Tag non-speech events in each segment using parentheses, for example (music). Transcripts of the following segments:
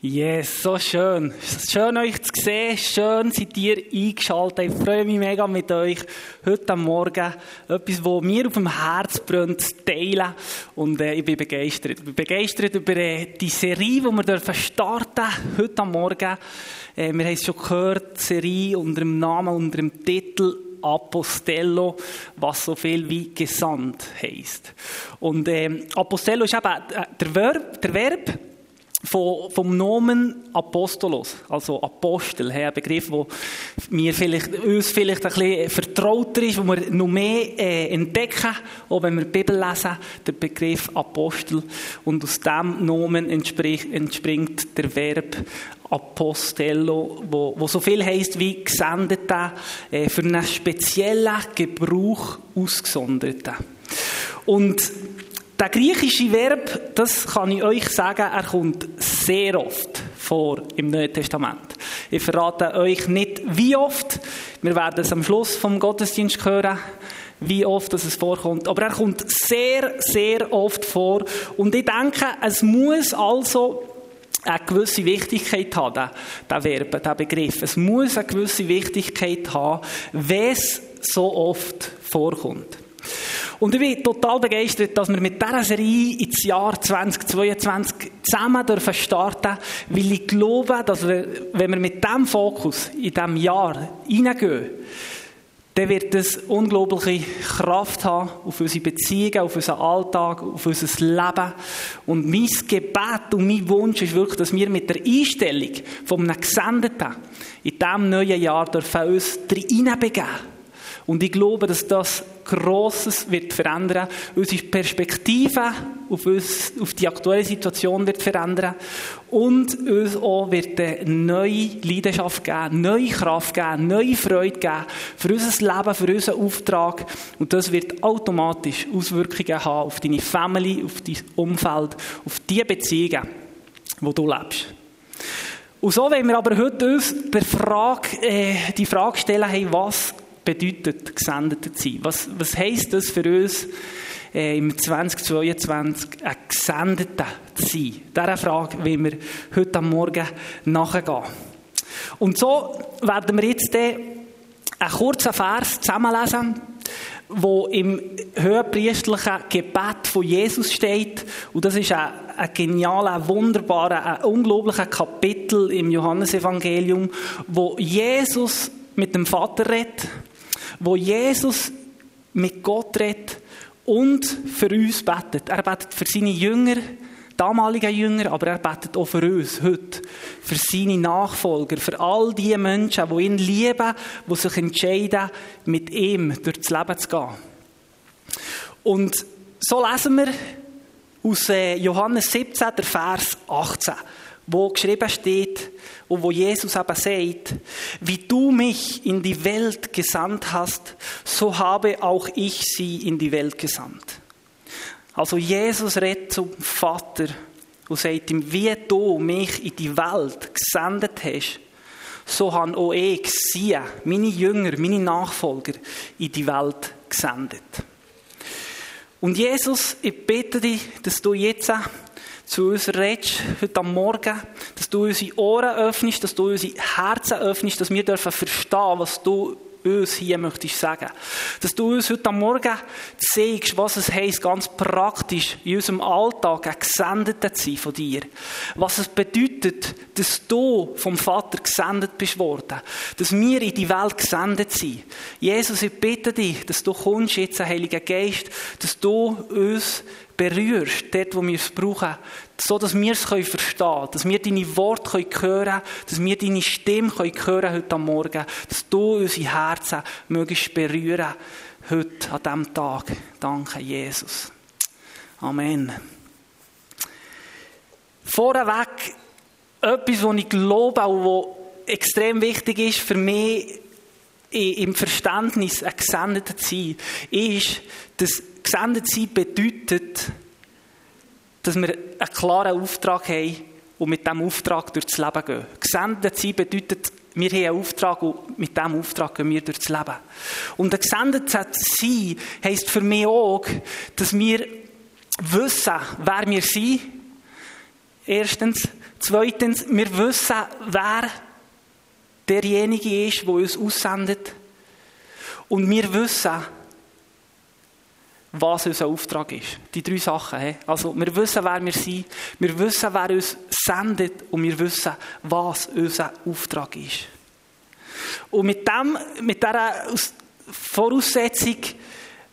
Yes, so schön. Schön euch zu sehen. Schön seid ihr eingeschaltet. Ich freue mich mega mit euch heute Morgen etwas, was mir auf dem Herz brennt, zu teilen. Und äh, ich bin begeistert. Ich bin begeistert über äh, die Serie, die wir dürfen starten heute Morgen. Äh, wir haben es schon gehört, die Serie unter dem Namen, unter dem Titel Apostello, was so viel wie gesandt heisst. Und äh, Apostello ist eben äh, der Verb, der Verb vom, Nomen Apostolos, also Apostel, ein Begriff, der mir vielleicht, uns vielleicht ein bisschen vertrauter ist, wo wir noch mehr äh, entdecken, auch wenn wir die Bibel lesen, der Begriff Apostel. Und aus diesem Nomen entspringt, der Verb Apostello, wo, wo so viel heisst wie Gesendete, äh, für einen speziellen Gebrauch ausgesonderte. Und der griechische Verb, das kann ich euch sagen, er kommt sehr oft vor im Neuen Testament. Ich verrate euch nicht, wie oft. Wir werden es am Schluss vom Gottesdienst hören, wie oft es vorkommt. Aber er kommt sehr, sehr oft vor. Und ich denke, es muss also eine gewisse Wichtigkeit haben, der, Verb, der Begriff. Es muss eine gewisse Wichtigkeit haben, wenn es so oft vorkommt. Und ich bin total begeistert, dass wir mit dieser Serie ins Jahr 2022 zusammen dürfen starten, weil ich glaube, dass wir, wenn wir mit diesem Fokus in diesem Jahr hineingehen, dann wird es unglaubliche Kraft haben auf unsere Beziehungen, auf unseren Alltag, auf unser Leben. Und mein Gebet und mein Wunsch ist wirklich, dass wir mit der Einstellung einem Gesendeten in diesem neuen Jahr dürfen uns hineinbegeben und ich glaube, dass das Grosses wird verändern. Unsere Perspektive auf, uns, auf die aktuelle Situation wird verändern. Und uns auch wird eine neue Leidenschaft geben, neue Kraft geben, neue Freude geben für unser Leben, für unseren Auftrag. Und das wird automatisch Auswirkungen haben auf deine Family, auf dein Umfeld, auf die Beziehungen, wo du lebst. Und so wollen wir aber heute uns der Frage, äh, die Frage stellen, hey, was bedeutet, gesendet zu sein? Was, was heisst das für uns, äh, im 2022 ein Gesendeter zu sein? Dieser Frage wollen wir heute am Morgen nachgehen. Und so werden wir jetzt einen kurzen Vers zusammenlesen, wo im höherpriestlichen Gebet von Jesus steht. Und das ist ein, ein genialer, ein wunderbarer, ein unglaublicher Kapitel im Johannesevangelium, wo Jesus mit dem Vater redet wo Jesus mit Gott redet und für uns betet. Er betet für seine Jünger, damalige Jünger, aber er betet auch für uns heute, für seine Nachfolger, für all die Menschen, die ihn lieben, die sich entscheiden, mit ihm durchs Leben zu gehen. Und so lesen wir aus äh, Johannes 17, der Vers 18, wo geschrieben steht, und wo Jesus aber sagt, wie du mich in die Welt gesandt hast, so habe auch ich sie in die Welt gesandt. Also Jesus redet zum Vater und sagt ihm, wie du mich in die Welt gesendet hast, so haben auch ich sie, meine Jünger, meine Nachfolger, in die Welt gesendet. Und Jesus, ich bitte dich, dass du jetzt zu uns redest, heute am Morgen, dass du unsere Ohren öffnest, dass du unsere Herzen öffnest, dass wir dürfen verstehen, was du uns hier möchtest sagen. Dass du uns heute am Morgen zeigst, was es heisst, ganz praktisch in unserem Alltag ein Gesendeter zu sein von dir. Was es bedeutet, dass du vom Vater gesendet bist worden. Dass wir in die Welt gesendet sind. Jesus, ich bitte dich, dass du kommst jetzt, Heiliger Geist, dass du uns berührst, dort, wo wir es brauchen, so dass wir es verstehen können, dass wir deine Worte hören können, dass wir deine Stimme hören heute am Morgen, dass du unsere Herzen möglichst berühren heute an diesem Tag. Danke, Jesus. Amen. Vorweg etwas, was ich glaube, auch was extrem wichtig ist für mich im Verständnis, ein Gesendeter zu sein, ist, dass gesendet sein bedeutet, dass wir einen klaren Auftrag haben und mit diesem Auftrag durchs Leben gehen. Gesendet sein bedeutet, wir haben einen Auftrag und mit diesem Auftrag gehen wir durchs Leben. Und ein gesendet sein heisst für mich auch, dass wir wissen, wer wir sind. Erstens, Zweitens, wir wissen, wer derjenige ist, der uns aussendet. Und wir wissen, was unser Auftrag ist. Die drei Sachen. Also, wir wissen, wer wir sind, wir wissen, wer uns sendet und wir wissen, was unser Auftrag ist. Und mit, dem, mit dieser Voraussetzung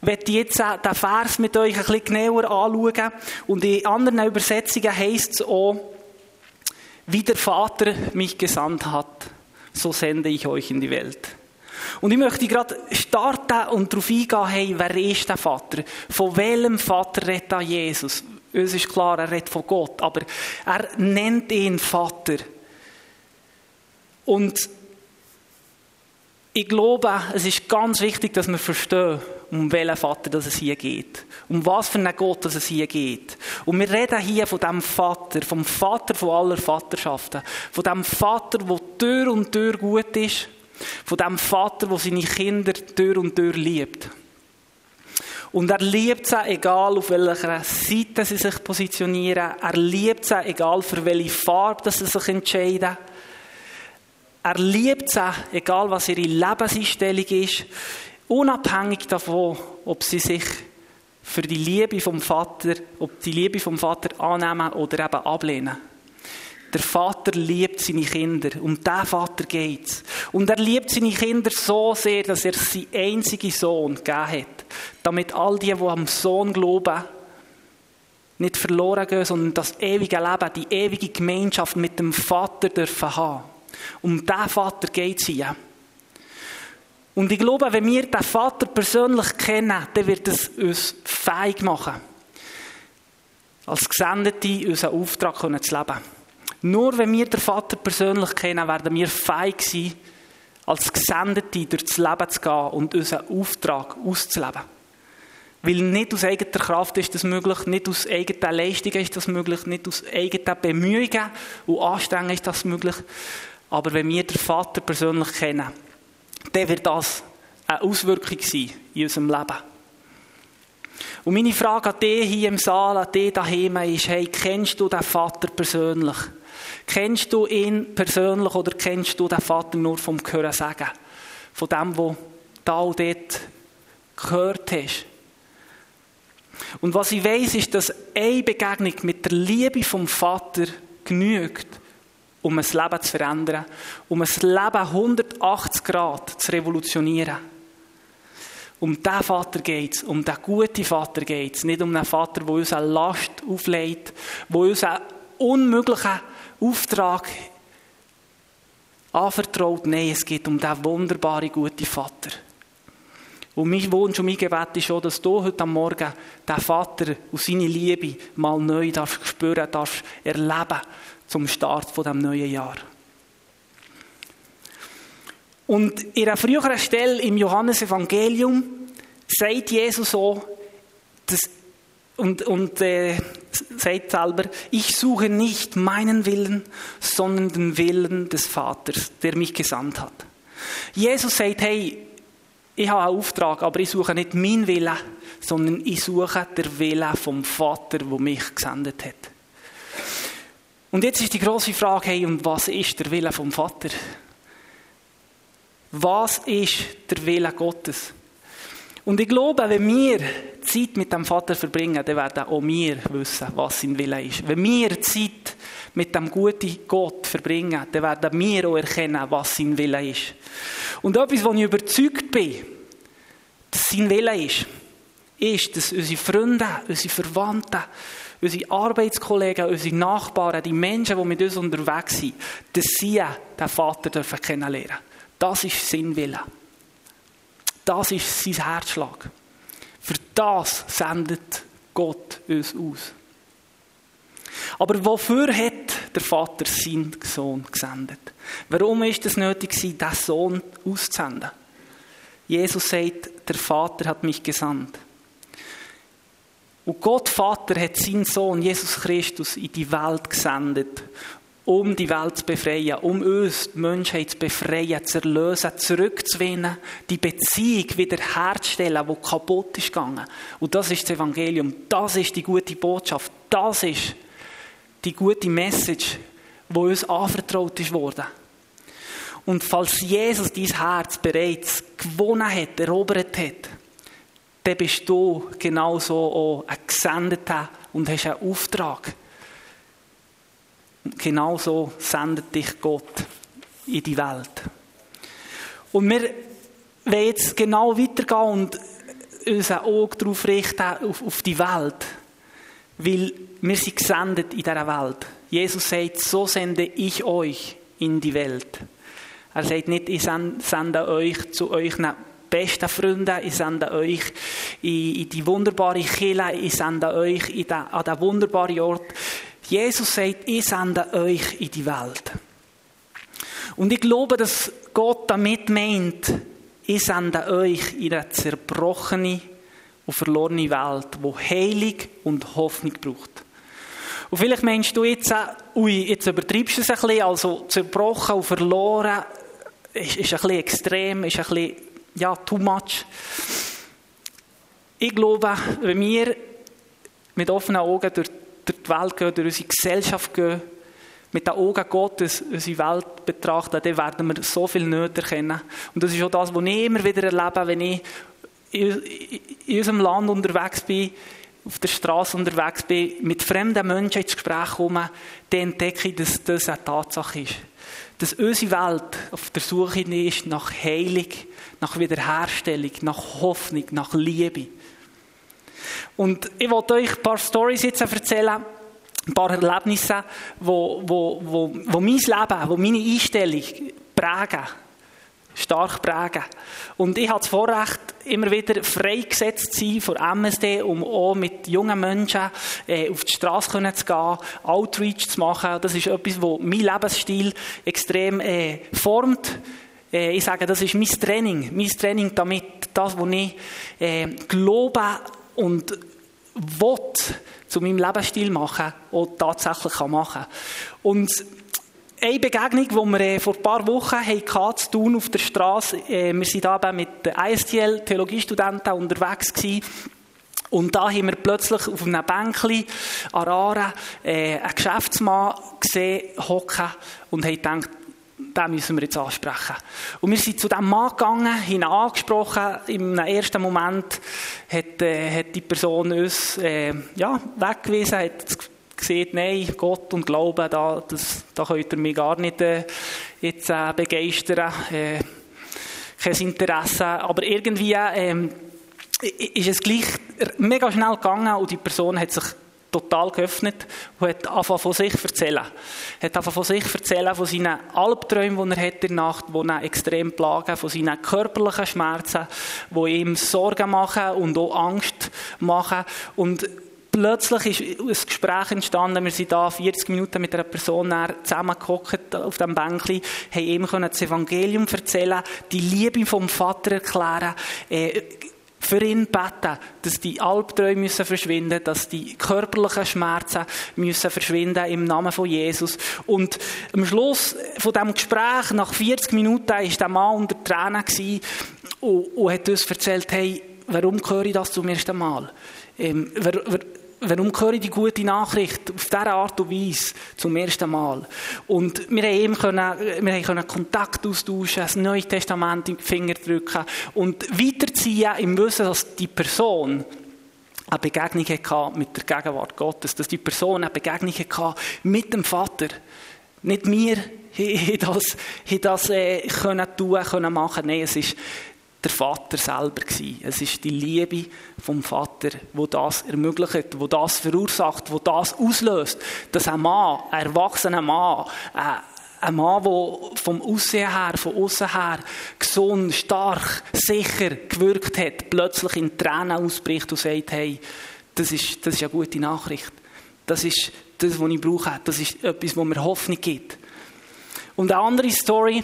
werde ich jetzt den Vers mit euch ein bisschen genauer anschauen. Und in anderen Übersetzungen heisst es auch, wie der Vater mich gesandt hat, so sende ich euch in die Welt. Und ich möchte gerade starten und darauf eingehen, hey, wer ist der Vater? Von welchem Vater redet da Jesus? Uns ist klar, er redet von Gott, aber er nennt ihn Vater. Und ich glaube, es ist ganz wichtig, dass wir verstehen, um welchen Vater dass es hier geht. Um was für einen Gott dass es hier geht. Und wir reden hier von dem Vater, vom Vater von aller Vaterschaften. Von dem Vater, der Tür und Tür gut ist. Von dem Vater, der seine Kinder Tür und Tür liebt. Und er liebt sie, egal auf welcher Seite sie sich positionieren. Er liebt sie, egal für welche Farbe sie sich entscheiden. Er liebt sie, egal was ihre Lebenseinstellung ist. Unabhängig davon, ob sie sich für die Liebe vom Vater, ob die Liebe vom Vater annehmen oder eben ablehnen. Der Vater liebt seine Kinder. Um diesen Vater geht es. Und er liebt seine Kinder so sehr, dass er seinen einzigen Sohn gegeben hat. Damit all die, die am Sohn glauben, nicht verloren gehen, sondern das ewige Leben, die ewige Gemeinschaft mit dem Vater dürfen haben. Um diesen Vater geht es hier. Und ich glaube, wenn wir den Vater persönlich kennen, dann wird es uns fähig machen, als Gesendete unseren Auftrag zu leben. Nur wenn wir den Vater persönlich kennen, werden wir fähig sein, als Gesendete durchs Leben zu gehen und unseren Auftrag auszuleben. Weil nicht aus eigener Kraft ist das möglich, nicht aus eigener Leistung ist das möglich, nicht aus eigenen Bemühungen und Anstrengungen ist das möglich. Aber wenn wir den Vater persönlich kennen, dann wird das eine Auswirkung sein in unserem Leben. Und meine Frage an dich hier im Saal, an dich daheim ist, hey, kennst du den Vater persönlich? Kennst du ihn persönlich oder kennst du den Vater nur vom Hören sagen? Von dem, wo da und dort gehört hast. Und was ich weiß, ist, dass eine Begegnung mit der Liebe vom Vater genügt, um ein Leben zu verändern, um ein Leben 180 Grad zu revolutionieren. Um diesen Vater geht es, um den guten Vater geht es, nicht um einen Vater, der uns eine Last auflegt, der uns einen unmöglichen Auftrag anvertraut. Nein, es geht um diesen wunderbaren, guten Vater. Und mein Wunsch und mein Gebet ist auch, dass du heute Morgen den Vater und seine Liebe mal neu darfst spüren, darfst erleben zum Start von dem neuen Jahr. Und in einer früheren Stelle im Johannesevangelium sagt Jesus so, dass, und, und äh, sagt selber, ich suche nicht meinen Willen, sondern den Willen des Vaters, der mich gesandt hat. Jesus sagt, hey, ich habe einen Auftrag, aber ich suche nicht meinen Willen, sondern ich suche den Willen vom Vater, der mich gesendet hat. Und jetzt ist die große Frage, hey, und was ist der Wille vom Vater? Was ist der Wille Gottes? Und ich glaube, wenn wir Zeit mit dem Vater verbringen, dann werden auch wir wissen, was sein Wille ist. Wenn wir Zeit mit dem guten Gott verbringen, dann werden wir auch erkennen, was sein Wille ist. Und etwas, wo ich überzeugt bin, dass sein Wille ist, ist, dass unsere Freunde, unsere Verwandten, unsere Arbeitskollegen, unsere Nachbarn, die Menschen, die mit uns unterwegs sind, dass sie den Vater dürfen kennenlernen Das ist sein Wille. Das ist sein Herzschlag. Für das sendet Gott uns aus. Aber wofür hat der Vater seinen Sohn gesendet? Warum ist es nötig, diesen Sohn auszusenden? Jesus sagt, der Vater hat mich gesandt. Und Gott Vater hat seinen Sohn Jesus Christus in die Welt gesendet, um die Welt zu befreien, um uns, die Menschheit zu befreien, zu erlösen, zurückzuwinnen, die Beziehung wieder herzustellen, die kaputt ist gegangen. Und das ist das Evangelium, das ist die gute Botschaft, das ist die gute Message, wo uns anvertraut ist worden. Und falls Jesus dein Herz bereits gewonnen hat, erobert hat, dann bist du genauso auch ein Gesendeter und hast einen Auftrag. Genauso sendet dich Gott in die Welt. Und wir wollen jetzt genau weitergehen und unser Auge darauf richten, auf, auf die Welt. Weil wir sind gesendet in dieser Welt. Jesus sagt, so sende ich euch in die Welt. Er sagt nicht, ich sende euch zu euren besten Freunden, ich sende euch in, in die wunderbare Kirche, ich sende euch den, an den wunderbaren Ort. Jesus sagt, ich sende euch in die Welt. Und ich glaube, dass Gott damit meint, ich sende euch in eine zerbrochene und verlorene Welt, wo Heilung und Hoffnung braucht. Und vielleicht meinst du jetzt, ui, jetzt übertreibst du es ein bisschen, also zerbrochen und verloren ist, ist ein bisschen extrem, ist ein bisschen, ja, too much. Ich glaube, wenn wir mit offenen Augen durch die Welt gehen, durch unsere Gesellschaft gehen, mit den Augen Gottes unsere Welt betrachten, dann werden wir so viel Nöte erkennen. Und das ist auch das, was ich immer wieder erlebe, wenn ich in unserem Land unterwegs bin, auf der Straße unterwegs bin, mit fremden Menschen ins Gespräch komme, dann entdecke ich, dass das eine Tatsache ist. Dass unsere Welt auf der Suche ist nach Heilung, nach Wiederherstellung, nach Hoffnung, nach Liebe. Und ich wollte euch ein paar Stories jetzt erzählen, ein paar Erlebnisse, wo, wo, wo, wo mein Leben, wo meine Einstellung prägen, stark prägen. Und ich habe das Vorrecht, immer wieder freigesetzt zu sein von MSD, um auch mit jungen Menschen äh, auf die Straße zu gehen, Outreach zu machen. Das ist etwas, was mein Lebensstil extrem äh, formt. Äh, ich sage, das ist mein Training. Mein Training damit, das, was ich äh, glaube und will, zu meinem Lebensstil machen und tatsächlich machen kann. Und eine Begegnung, die wir äh, vor ein paar Wochen hatten, zu tun auf der Straße. Äh, wir waren da mit den ISTL Theologiestudenten unterwegs. Und da haben wir plötzlich auf einem Bänkchen an Raren äh, einen Geschäftsmann gesehen, hocken und haben gedacht, den müssen wir jetzt ansprechen. Und wir sind zu diesem Mann gegangen, ihn angesprochen. Im ersten Moment hat, äh, hat die Person uns äh, ja, weggewiesen, hat gesehen, nein, Gott und Glauben, da, das, da könnt ihr mich gar nicht äh, jetzt, äh, begeistern. Äh, kein Interesse. Aber irgendwie ähm, ist es gleich mega schnell gegangen und die Person hat sich total geöffnet und hat angefangen von sich erzählen. Hat angefangen von sich erzählen, von seinen Albträumen, die er hat in der Nacht, die ihn extrem plagen, von seinen körperlichen Schmerzen, die ihm Sorgen machen und auch Angst machen. Und plötzlich ist ein Gespräch entstanden. Wir sind da 40 Minuten mit einer Person zusammengehockt auf dem Bänkchen, haben ihm das Evangelium erzählen, die Liebe vom Vater erklären, äh, für ihn beten, dass die Albträume müssen verschwinden, dass die körperlichen Schmerzen müssen verschwinden im Namen von Jesus. Und am Schluss von dem Gespräch, nach 40 Minuten, ist der Mann unter Tränen und, und hat uns erzählt, hey, warum höre ich das zum ersten Mal? Ähm, wer, wer, warum höre ich die gute Nachricht auf diese Art und Weise zum ersten Mal? Und wir haben ihm können, wir können Kontakt austauschen, das Neue Testament in die Finger drücken und weiterziehen im Wissen, dass die Person eine Begegnung hatte mit der Gegenwart Gottes, dass die Person eine Begegnung hatte mit dem Vater. Nicht wir (laughs) haben das, haben das äh, können tun, können machen. Nein, es ist der Vater selber gewesen. Es ist die Liebe vom Vater, wo das ermöglicht, wo das verursacht, wo das auslöst, dass ein Mann, ein erwachsener Mann, ein Mann, der vom Aussehen her, von außen her gesund, stark, sicher gewirkt hat, plötzlich in Tränen ausbricht und sagt, hey, das ist, das ist eine gute Nachricht. Das ist das, was ich brauche. Das ist etwas, was mir Hoffnung gibt. Und eine andere Story,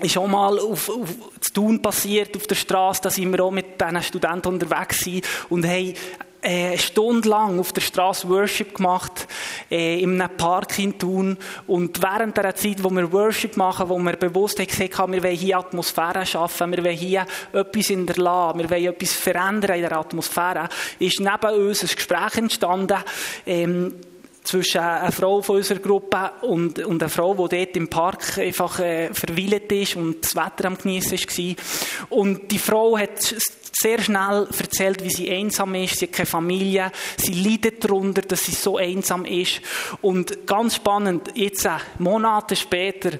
ist auch mal auf, auf zu tun passiert auf der Straße, da sind wir auch mit diesen Studenten unterwegs sind und haben äh, stundenlang auf der Straße Worship gemacht, äh, in einem Park in Thun. Und während der Zeit, wo wir Worship machen, wo wir bewusst haben gesagt haben, wir wollen hier Atmosphäre schaffen, wir wollen hier etwas in der Lage, wir wollen etwas verändern in der Atmosphäre, ist neben uns ein Gespräch entstanden, ähm, zwischen einer Frau von unserer Gruppe und, und einer Frau, die dort im Park einfach äh, verweilt ist und das Wetter am Genießen war. Und die Frau hat sehr schnell erzählt, wie sie einsam ist, sie hat keine Familie, sie leidet darunter, dass sie so einsam ist. Und ganz spannend, jetzt äh, Monate später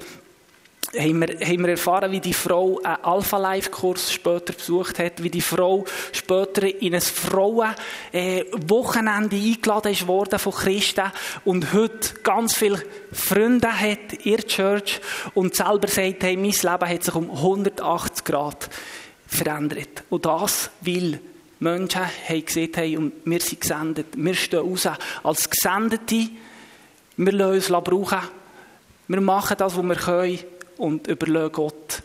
haben wir, erfahren, wie die Frau einen Alpha-Life-Kurs später besucht hat, wie die Frau später in ein Frauen-Wochenende äh, eingeladen worden von Christen und heute ganz viele Freunde hat in der Church und selber sagt, hey, mein Leben hat sich um 180 Grad verändert. Und das, weil Menschen haben gesehen haben, und wir sind gesendet. Wir stehen raus als Gesendete. Wir lassen uns brauchen. Wir machen das, was wir können und überlegen Gott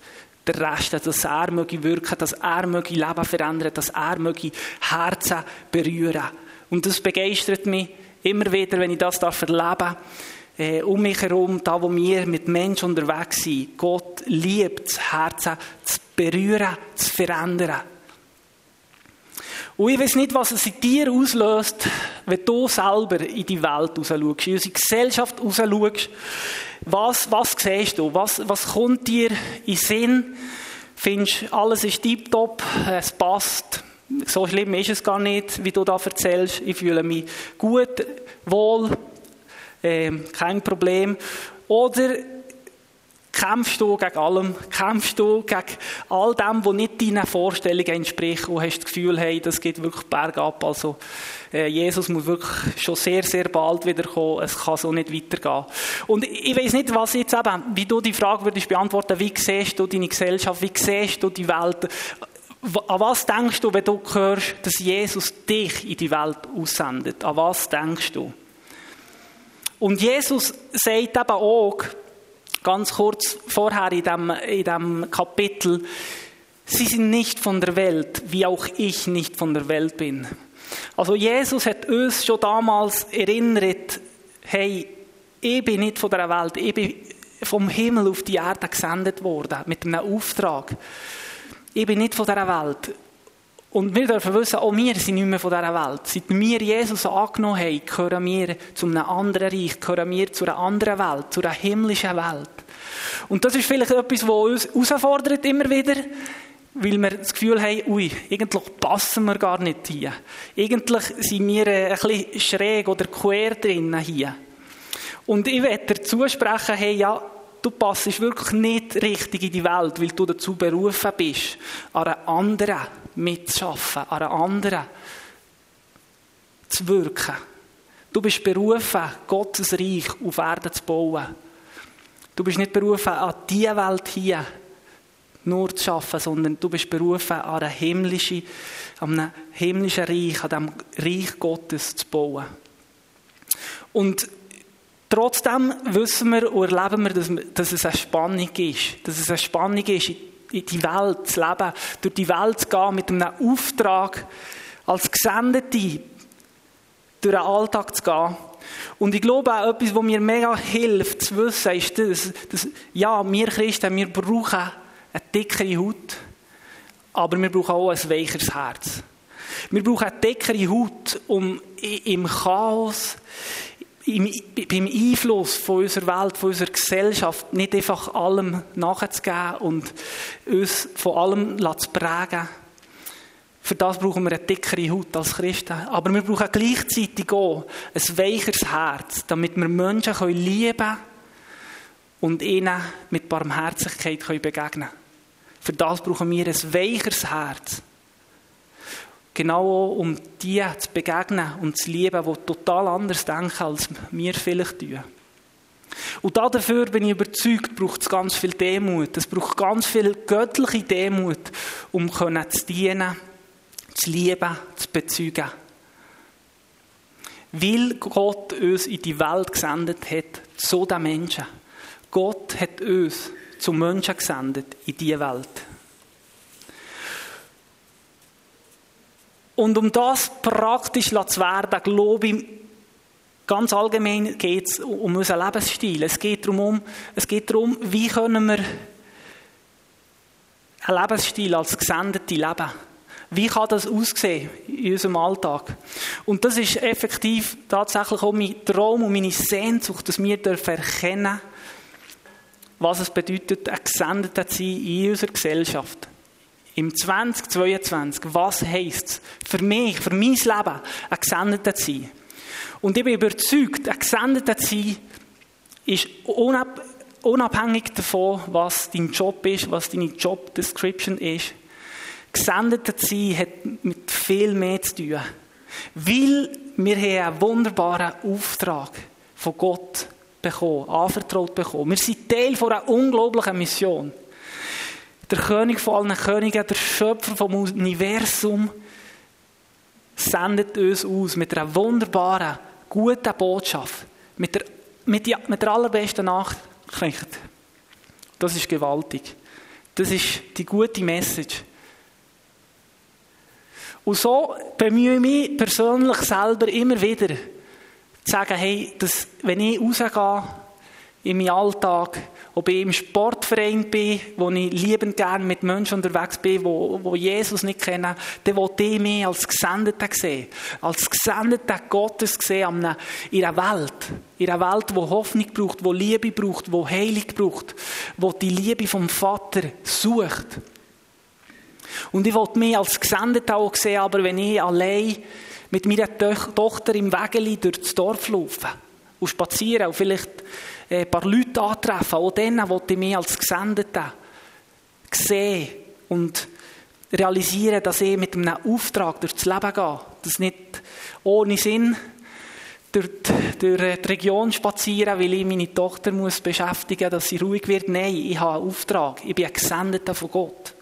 den Rest, dass er möge wirken, dass er möge Leben verändern, dass er möge Herzen berühren. Und das begeistert mich immer wieder, wenn ich das erleben äh, um mich herum, da wo wir mit Menschen unterwegs sind. Gott liebt das Herzen zu berühren, zu verändern. Und ich weiß nicht, was es in dir auslöst, wenn du selber in die Welt raus schaust, in unsere Gesellschaft raus schaust. Was, was siehst du? Was, was kommt dir in Sinn? Findest alles ist tiptop, es passt. So schlimm ist es gar nicht, wie du da erzählst. Ich fühle mich gut, wohl, äh, kein Problem. Oder kämpfst du gegen allem, kämpfst du gegen all dem, was nicht deinen Vorstellungen entspricht und hast das Gefühl, hey, das geht wirklich bergab. Also, Jesus muss wirklich schon sehr, sehr bald wiederkommen. Es kann so nicht weitergehen. Und ich weiß nicht, was jetzt eben, wie du die Frage würdest beantworten, wie siehst du deine Gesellschaft, wie siehst du die Welt? An was denkst du, wenn du hörst, dass Jesus dich in die Welt aussendet? An was denkst du? Und Jesus sagt eben auch, ganz kurz vorher in dem, in dem Kapitel, sie sind nicht von der Welt, wie auch ich nicht von der Welt bin. Also Jesus hat uns schon damals erinnert, hey, ich bin nicht von der Welt, ich bin vom Himmel auf die Erde gesendet worden, mit einem Auftrag. Ich bin nicht von dieser Welt. Und wir dürfen wissen, auch wir sind nicht mehr von dieser Welt. Seit wir Jesus angenommen haben, gehören wir zu einem anderen Reich, gehören wir zu einer anderen Welt, zu einer himmlischen Welt. Und das ist vielleicht etwas, was uns herausfordert immer wieder, weil wir das Gefühl haben, ui, eigentlich passen wir gar nicht hier. Eigentlich sind wir ein bisschen schräg oder quer drin hier. Und ich werde dir zusprechen, hey, ja, du passest wirklich nicht richtig in die Welt, weil du dazu berufen bist, an einer anderen mitzuschaffen, an einer anderen zu wirken. Du bist berufen, Gottes Reich auf Erden zu bauen. Du bist nicht berufen, an diese Welt hier nur zu schaffen, sondern du bist berufen, an einem himmlischen, an einem himmlischen Reich, an dem Reich Gottes zu bauen. Und trotzdem wissen wir und erleben wir, dass, dass es eine Spannung ist. Dass es eine Spannung ist, in die Welt zu leben, durch die Welt zu gehen mit einem Auftrag, als Gesendete durch den Alltag zu gehen. Und ich glaube auch, etwas, was mir mega hilft zu wissen, ist das, dass, ja, wir Christen, wir brauchen eine dickere Haut, aber wir brauchen auch ein weicheres Herz. Wir brauchen eine dickere Haut, um im Chaos, im, beim Einfluss von unserer Welt, von unserer Gesellschaft nicht einfach allem nachzugeben und uns von allem zu prägen. Für das brauchen wir eine dickere Haut als Christen. Aber wir brauchen gleichzeitig auch ein weicheres Herz, damit wir Menschen lieben können und ihnen mit Barmherzigkeit begegnen können. Für das brauchen wir ein weicheres Herz. Genau um die zu begegnen und zu lieben, die total anders denken, als wir vielleicht tun. Und dafür bin ich überzeugt, braucht es ganz viel Demut. Es braucht ganz viel göttliche Demut, um zu dienen, zu lieben, zu bezeugen. Weil Gott uns in die Welt gesendet hat, zu den Menschen. Gott hat uns zu Menschen gesendet in diese Welt. Und um das praktisch zu werden, glaube ich, ganz allgemein geht es um unseren Lebensstil. Es geht darum, es geht darum wie können wir einen Lebensstil als Gesendete leben. Wie kann das aussehen in unserem Alltag? Und das ist effektiv tatsächlich auch mein Traum und meine Sehnsucht, dass wir erkennen dürfen, was es bedeutet, ein Gesendeter zu sein in unserer Gesellschaft. Im 2022, was heisst es für mich, für mein Leben, ein Gesendeter zu sein? Und ich bin überzeugt, ein Gesendeter zu sein, ist unabhängig davon, was dein Job ist, was deine Job Description ist. Gesendeter zu sein hat mit viel mehr zu tun. Weil wir haben einen wunderbaren Auftrag von Gott bekommen, anvertraut bekommen. Wir sind Teil von einer unglaublichen Mission. Der König von allen Königen, der Schöpfer vom Universum, sendet uns aus mit einer wunderbaren, guten Botschaft. Mit der, mit, die, mit der allerbesten Nachricht. Das ist gewaltig. Das ist die gute Message. Und so bemühe ich mich persönlich selber immer wieder, sagen, hey, dass, wenn ich rausgehe, in meinen Alltag, ob ich im Sportverein bin, wo ich liebend gerne mit Menschen unterwegs bin, wo, wo Jesus nicht kennen, dann will ich mich als Gesendeten sehen. Als Gesendeten Gottes sehen in einer Welt. In einer Welt, die Hoffnung braucht, die Liebe braucht, die Heilung braucht, die die Liebe vom Vater sucht. Und ich wollte mich als Gesendeter auch sehen, aber wenn ich allein mit meiner Tochter im Wägeli durch das Dorf laufe und spazieren und vielleicht äh, ein paar Leute antreffen, auch denen wollte ich mich als Gesendeter sehen und realisieren, dass ich mit einem Auftrag durchs Leben gehe. Das nicht ohne Sinn durch durch die Region spazieren, weil ich meine Tochter muss beschäftigen muss, dass sie ruhig wird. Nein, ich habe einen Auftrag. Ich bin ein Gesendeter von Gott.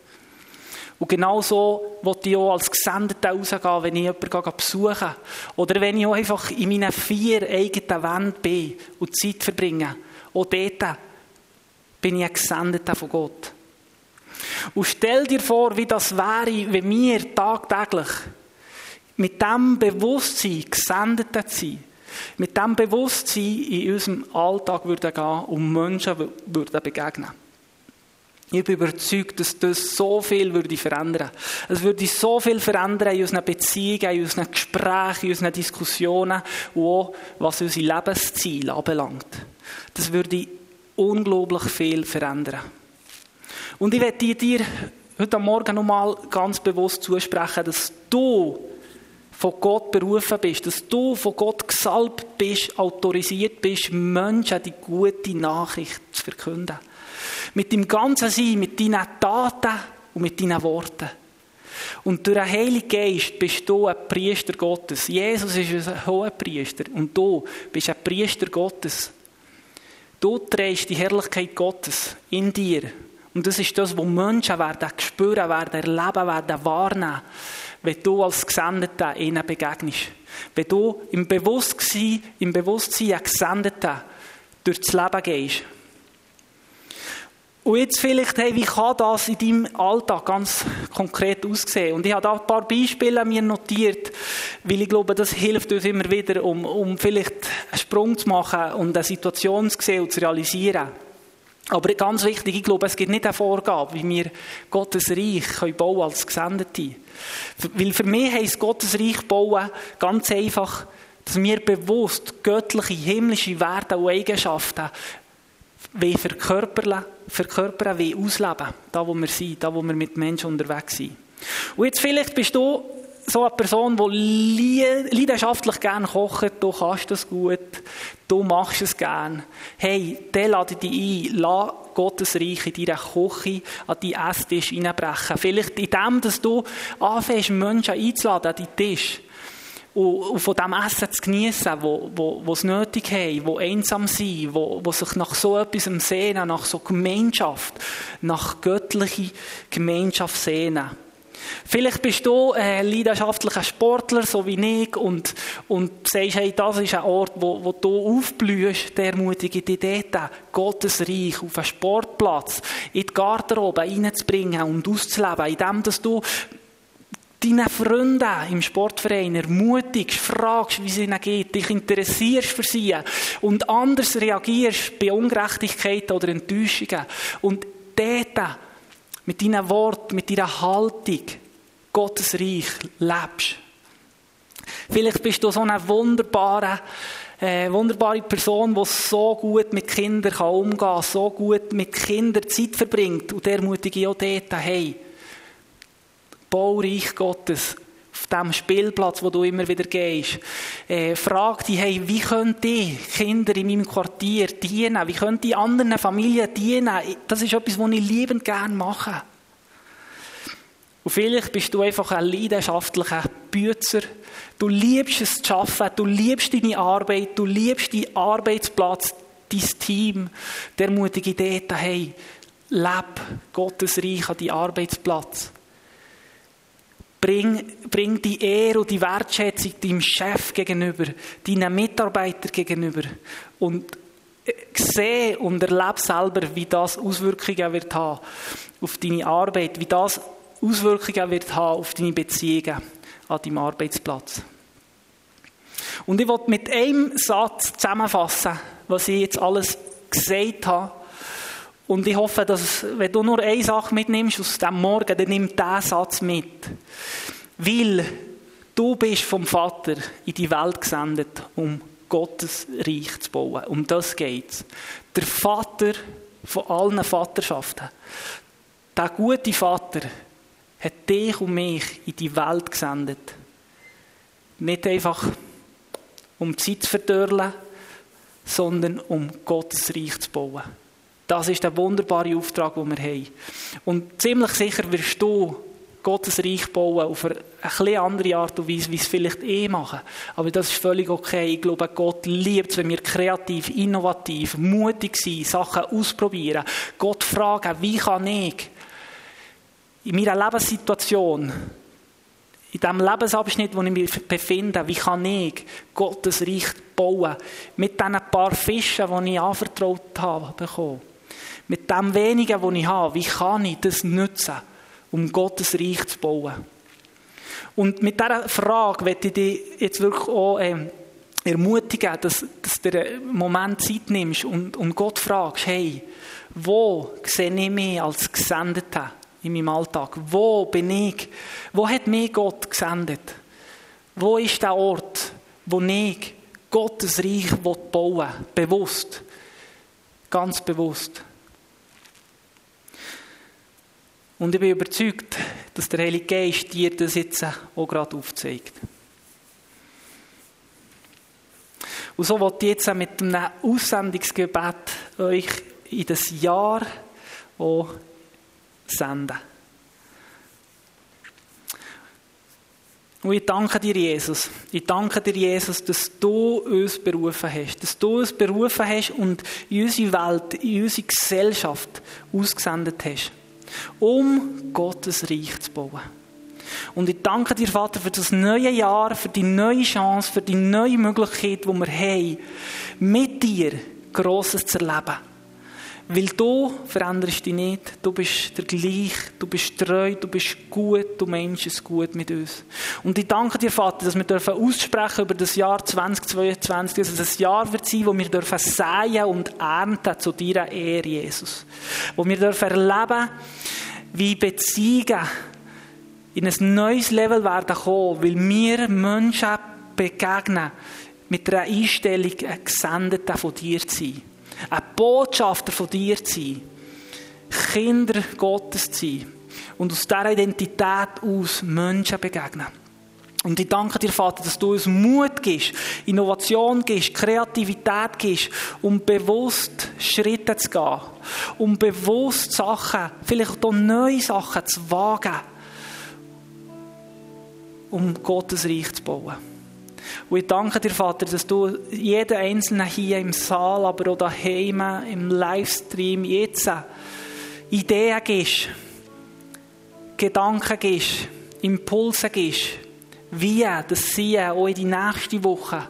Und genau so wollte ich auch als Gesendeter rausgehen, wenn ich jemanden besuche. Oder wenn ich auch einfach in meinen vier eigenen Wänden bin und Zeit verbringe. Auch dort bin ich ein Gesendeter von Gott. Und stell dir vor, wie das wäre, wenn wir tagtäglich mit dem Bewusstsein Gesendete sein, mit dem Bewusstsein in unserem Alltag würden gehen und Menschen würden begegnen. Ich bin überzeugt, dass das so viel würde verändern. Es würde so viel verändern in unseren Beziehungen, in unseren Gesprächen, in unseren Diskussionen und auch, was unsere Lebensziele anbelangt. Das würde unglaublich viel verändern. Und ich werde dir heute Morgen nochmal ganz bewusst zusprechen, dass du von Gott berufen bist, dass du von Gott gesalbt bist, autorisiert bist, Menschen die gute Nachricht zu verkünden. Mit dem ganzen Sein, mit deinen Taten und mit deinen Worten. Und durch den Heiligen Geist bist du ein Priester Gottes. Jesus ist ein hoher Priester und du bist ein Priester Gottes. Du trägst die Herrlichkeit Gottes in dir. Und das ist das, was Menschen werden spüren, werden erleben, werden wahrnehmen, wenn du als Gesendeter ihnen begegnest. Wenn du im Bewusstsein, im Bewusstsein ein Gesendeter durchs Leben gehst. Und jetzt vielleicht, hey, wie kann das in deinem Alltag ganz konkret aussehen? Und ich habe da ein paar Beispiele mir notiert, weil ich glaube, das hilft uns immer wieder, um, um vielleicht einen Sprung zu machen und eine Situation zu sehen und zu realisieren. Aber ganz wichtig, ich glaube, es gibt nicht eine Vorgabe, wie wir Gottes Reich können bauen als Gesendete. Weil für mich heisst Gottes Reich bauen ganz einfach, dass wir bewusst göttliche, himmlische Werte und Eigenschaften wie verkörpern, verkörpern, wie ausleben. Da, wo wir sind, da, wo wir mit Menschen unterwegs sind. Und jetzt vielleicht bist du so eine Person, die leidenschaftlich gerne kocht, du kannst das gut, du machst es gerne. Hey, der lade dich ein, lass Gottes Reich in deiner Küche an deinen Esstisch reinbrechen. Vielleicht in dem, dass du anfängst, Menschen einzuladen an deinen Tisch und, von dem Essen zu genießen, wo, wo, wo es nötig haben, wo einsam sind, wo, wo sich nach so etwas sehnen, nach so Gemeinschaft, nach göttlicher Gemeinschaft sehnen. Vielleicht bist du ein leidenschaftlicher Sportler, so wie ich, und, und sagst, hey, das ist ein Ort, wo, wo du aufblühst, der ermutige dich dort, Gottes Reich, auf einen Sportplatz, in die Garderobe reinzubringen und auszuleben, indem du deinen Freunden im Sportverein ermutigst, fragst, wie es ihnen geht, dich interessierst für sie und anders reagierst bei Ungerechtigkeiten oder Enttäuschungen. Und dort mit deinen Worten, mit deiner Haltung Gottes Reich lebst. Vielleicht bist du so eine wunderbare, äh, wunderbare Person, die so gut mit Kindern umgehen kann, so gut mit Kindern Zeit verbringt. Und der ermutige ich auch dort, hey, bau Reich Gottes auf dem Spielplatz, wo du immer wieder gehst. Äh, frag dich, hey, wie können die Kinder in meinem Quartier dienen? Wie können die anderen Familien dienen? Das ist etwas, was ich liebend gerne mache. Und vielleicht bist du einfach ein leidenschaftlicher Bützer. Du liebst es zu arbeiten, du liebst deine Arbeit, du liebst deinen Arbeitsplatz, dein Team. Der ermutige dich dort, hey, leb Gottes Reich an deinen Arbeitsplatz. Bring, bring die Ehre und die Wertschätzung deinem Chef gegenüber, deinen Mitarbeitern gegenüber und äh, sehe und erlebe selber, wie das Auswirkungen wird haben auf deine Arbeit, wie das Auswirkungen wird haben auf deine Beziehungen an deinem Arbeitsplatz. Und ich will mit einem Satz zusammenfassen, was ich jetzt alles gesagt habe und ich hoffe, dass, wenn du nur eine Sache mitnimmst aus dem Morgen, dann nimm diesen Satz mit. Weil du bist vom Vater in die Welt gesendet, um Gottes Reich zu bauen. Um das geht es. Der Vater von allen Vaterschaften. Der gute Vater hat dich und mich in die Welt gesendet. Nicht einfach, um Zeit zu verdörlen, sondern um Gottes Reich zu bauen. Das ist der wunderbare Auftrag, den wir haben. Und ziemlich sicher wirst du Gottes Reich bauen auf eine etwas andere Art und Weise, wie es vielleicht eh machen. Aber das ist völlig okay. Ich glaube, Gott liebt es, wenn wir kreativ, innovativ, mutig sind, Sachen ausprobieren. Gott fragen, wie kann ich in meiner Lebenssituation, in dem Lebensabschnitt, wo ich mich befinde, wie kann ich Gottes Reich bauen? Mit diesen paar Fischen, die ich anvertraut habe, bekommen. Mit dem wenigen, was ich habe, wie kann ich das nutzen, um Gottes Reich zu bauen? Und mit dieser Frage möchte ich dich jetzt wirklich auch ähm, ermutigen, dass, dass du einen Moment Zeit nimmst und, und Gott fragst, hey, wo sehe ich mich als Gesendete in meinem Alltag? Wo bin ich? Wo hat mich Gott gesendet? Wo ist der Ort, wo ich Gottes Reich bauen will? Bewusst. Ganz bewusst. Und ich bin überzeugt, dass der Heilige Geist dir das jetzt auch gerade aufzeigt. Und so wollte ich jetzt mit einem Aussendungsgebet euch in das Jahr auch senden. Und ich danke dir, Jesus. Ich danke dir, Jesus, dass du uns berufen hast. Dass du uns berufen hast und in unsere Welt, in unsere Gesellschaft ausgesendet hast um Gottes Reich zu bauen. Und ich danke dir, Vater, für das neue Jahr, für die neue Chance, für die neue Möglichkeit, die wir haben, mit dir Grosses zu erleben. Weil du veränderst dich nicht, du bist der gleich, du bist treu, du bist gut, du meinst es gut mit uns. Und ich danke dir, Vater, dass wir dürfen aussprechen über das Jahr 2022, dass es ein Jahr wird sein, wo wir dürfen säen und ernten zu deiner Ehre, Jesus. Wo wir dürfen erleben, wie Beziehungen in ein neues Level werden kommen, weil wir Menschen begegnen mit einer Einstellung, ein Gesendeter von dir zu sein ein Botschafter von dir zu sein, Kinder Gottes zu sein und aus dieser Identität aus Menschen begegnen. Und ich danke dir, Vater, dass du uns Mut gibst, Innovation gibst, Kreativität gibst, um bewusst Schritte zu gehen, um bewusst Sachen, vielleicht auch neue Sachen zu wagen, um Gottes Reich zu bauen. Und ich danke dir, Vater, dass du jeden Einzelnen hier im Saal, aber auch daheim, im Livestream, jetzt Ideen gibst, Gedanken gibst, Impulse gibst, wie das sie auch in die nächste Woche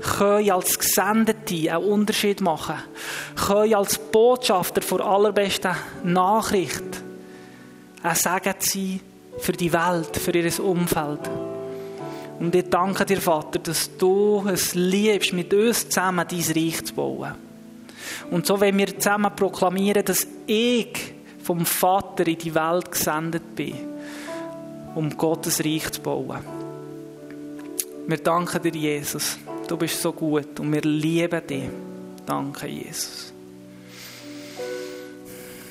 können als Gesendete einen Unterschied machen, können als Botschafter vor allerbesten Nachricht ein Segen sein für die Welt, für ihr Umfeld. Und ich danke dir, Vater, dass du es liebst, mit uns zusammen dein Reich zu bauen. Und so wenn wir zusammen proklamieren, dass ich vom Vater in die Welt gesendet bin. um Gottes Reich zu bauen. Wir danken dir, Jesus. Du bist so gut und wir lieben dich. Danke, Jesus.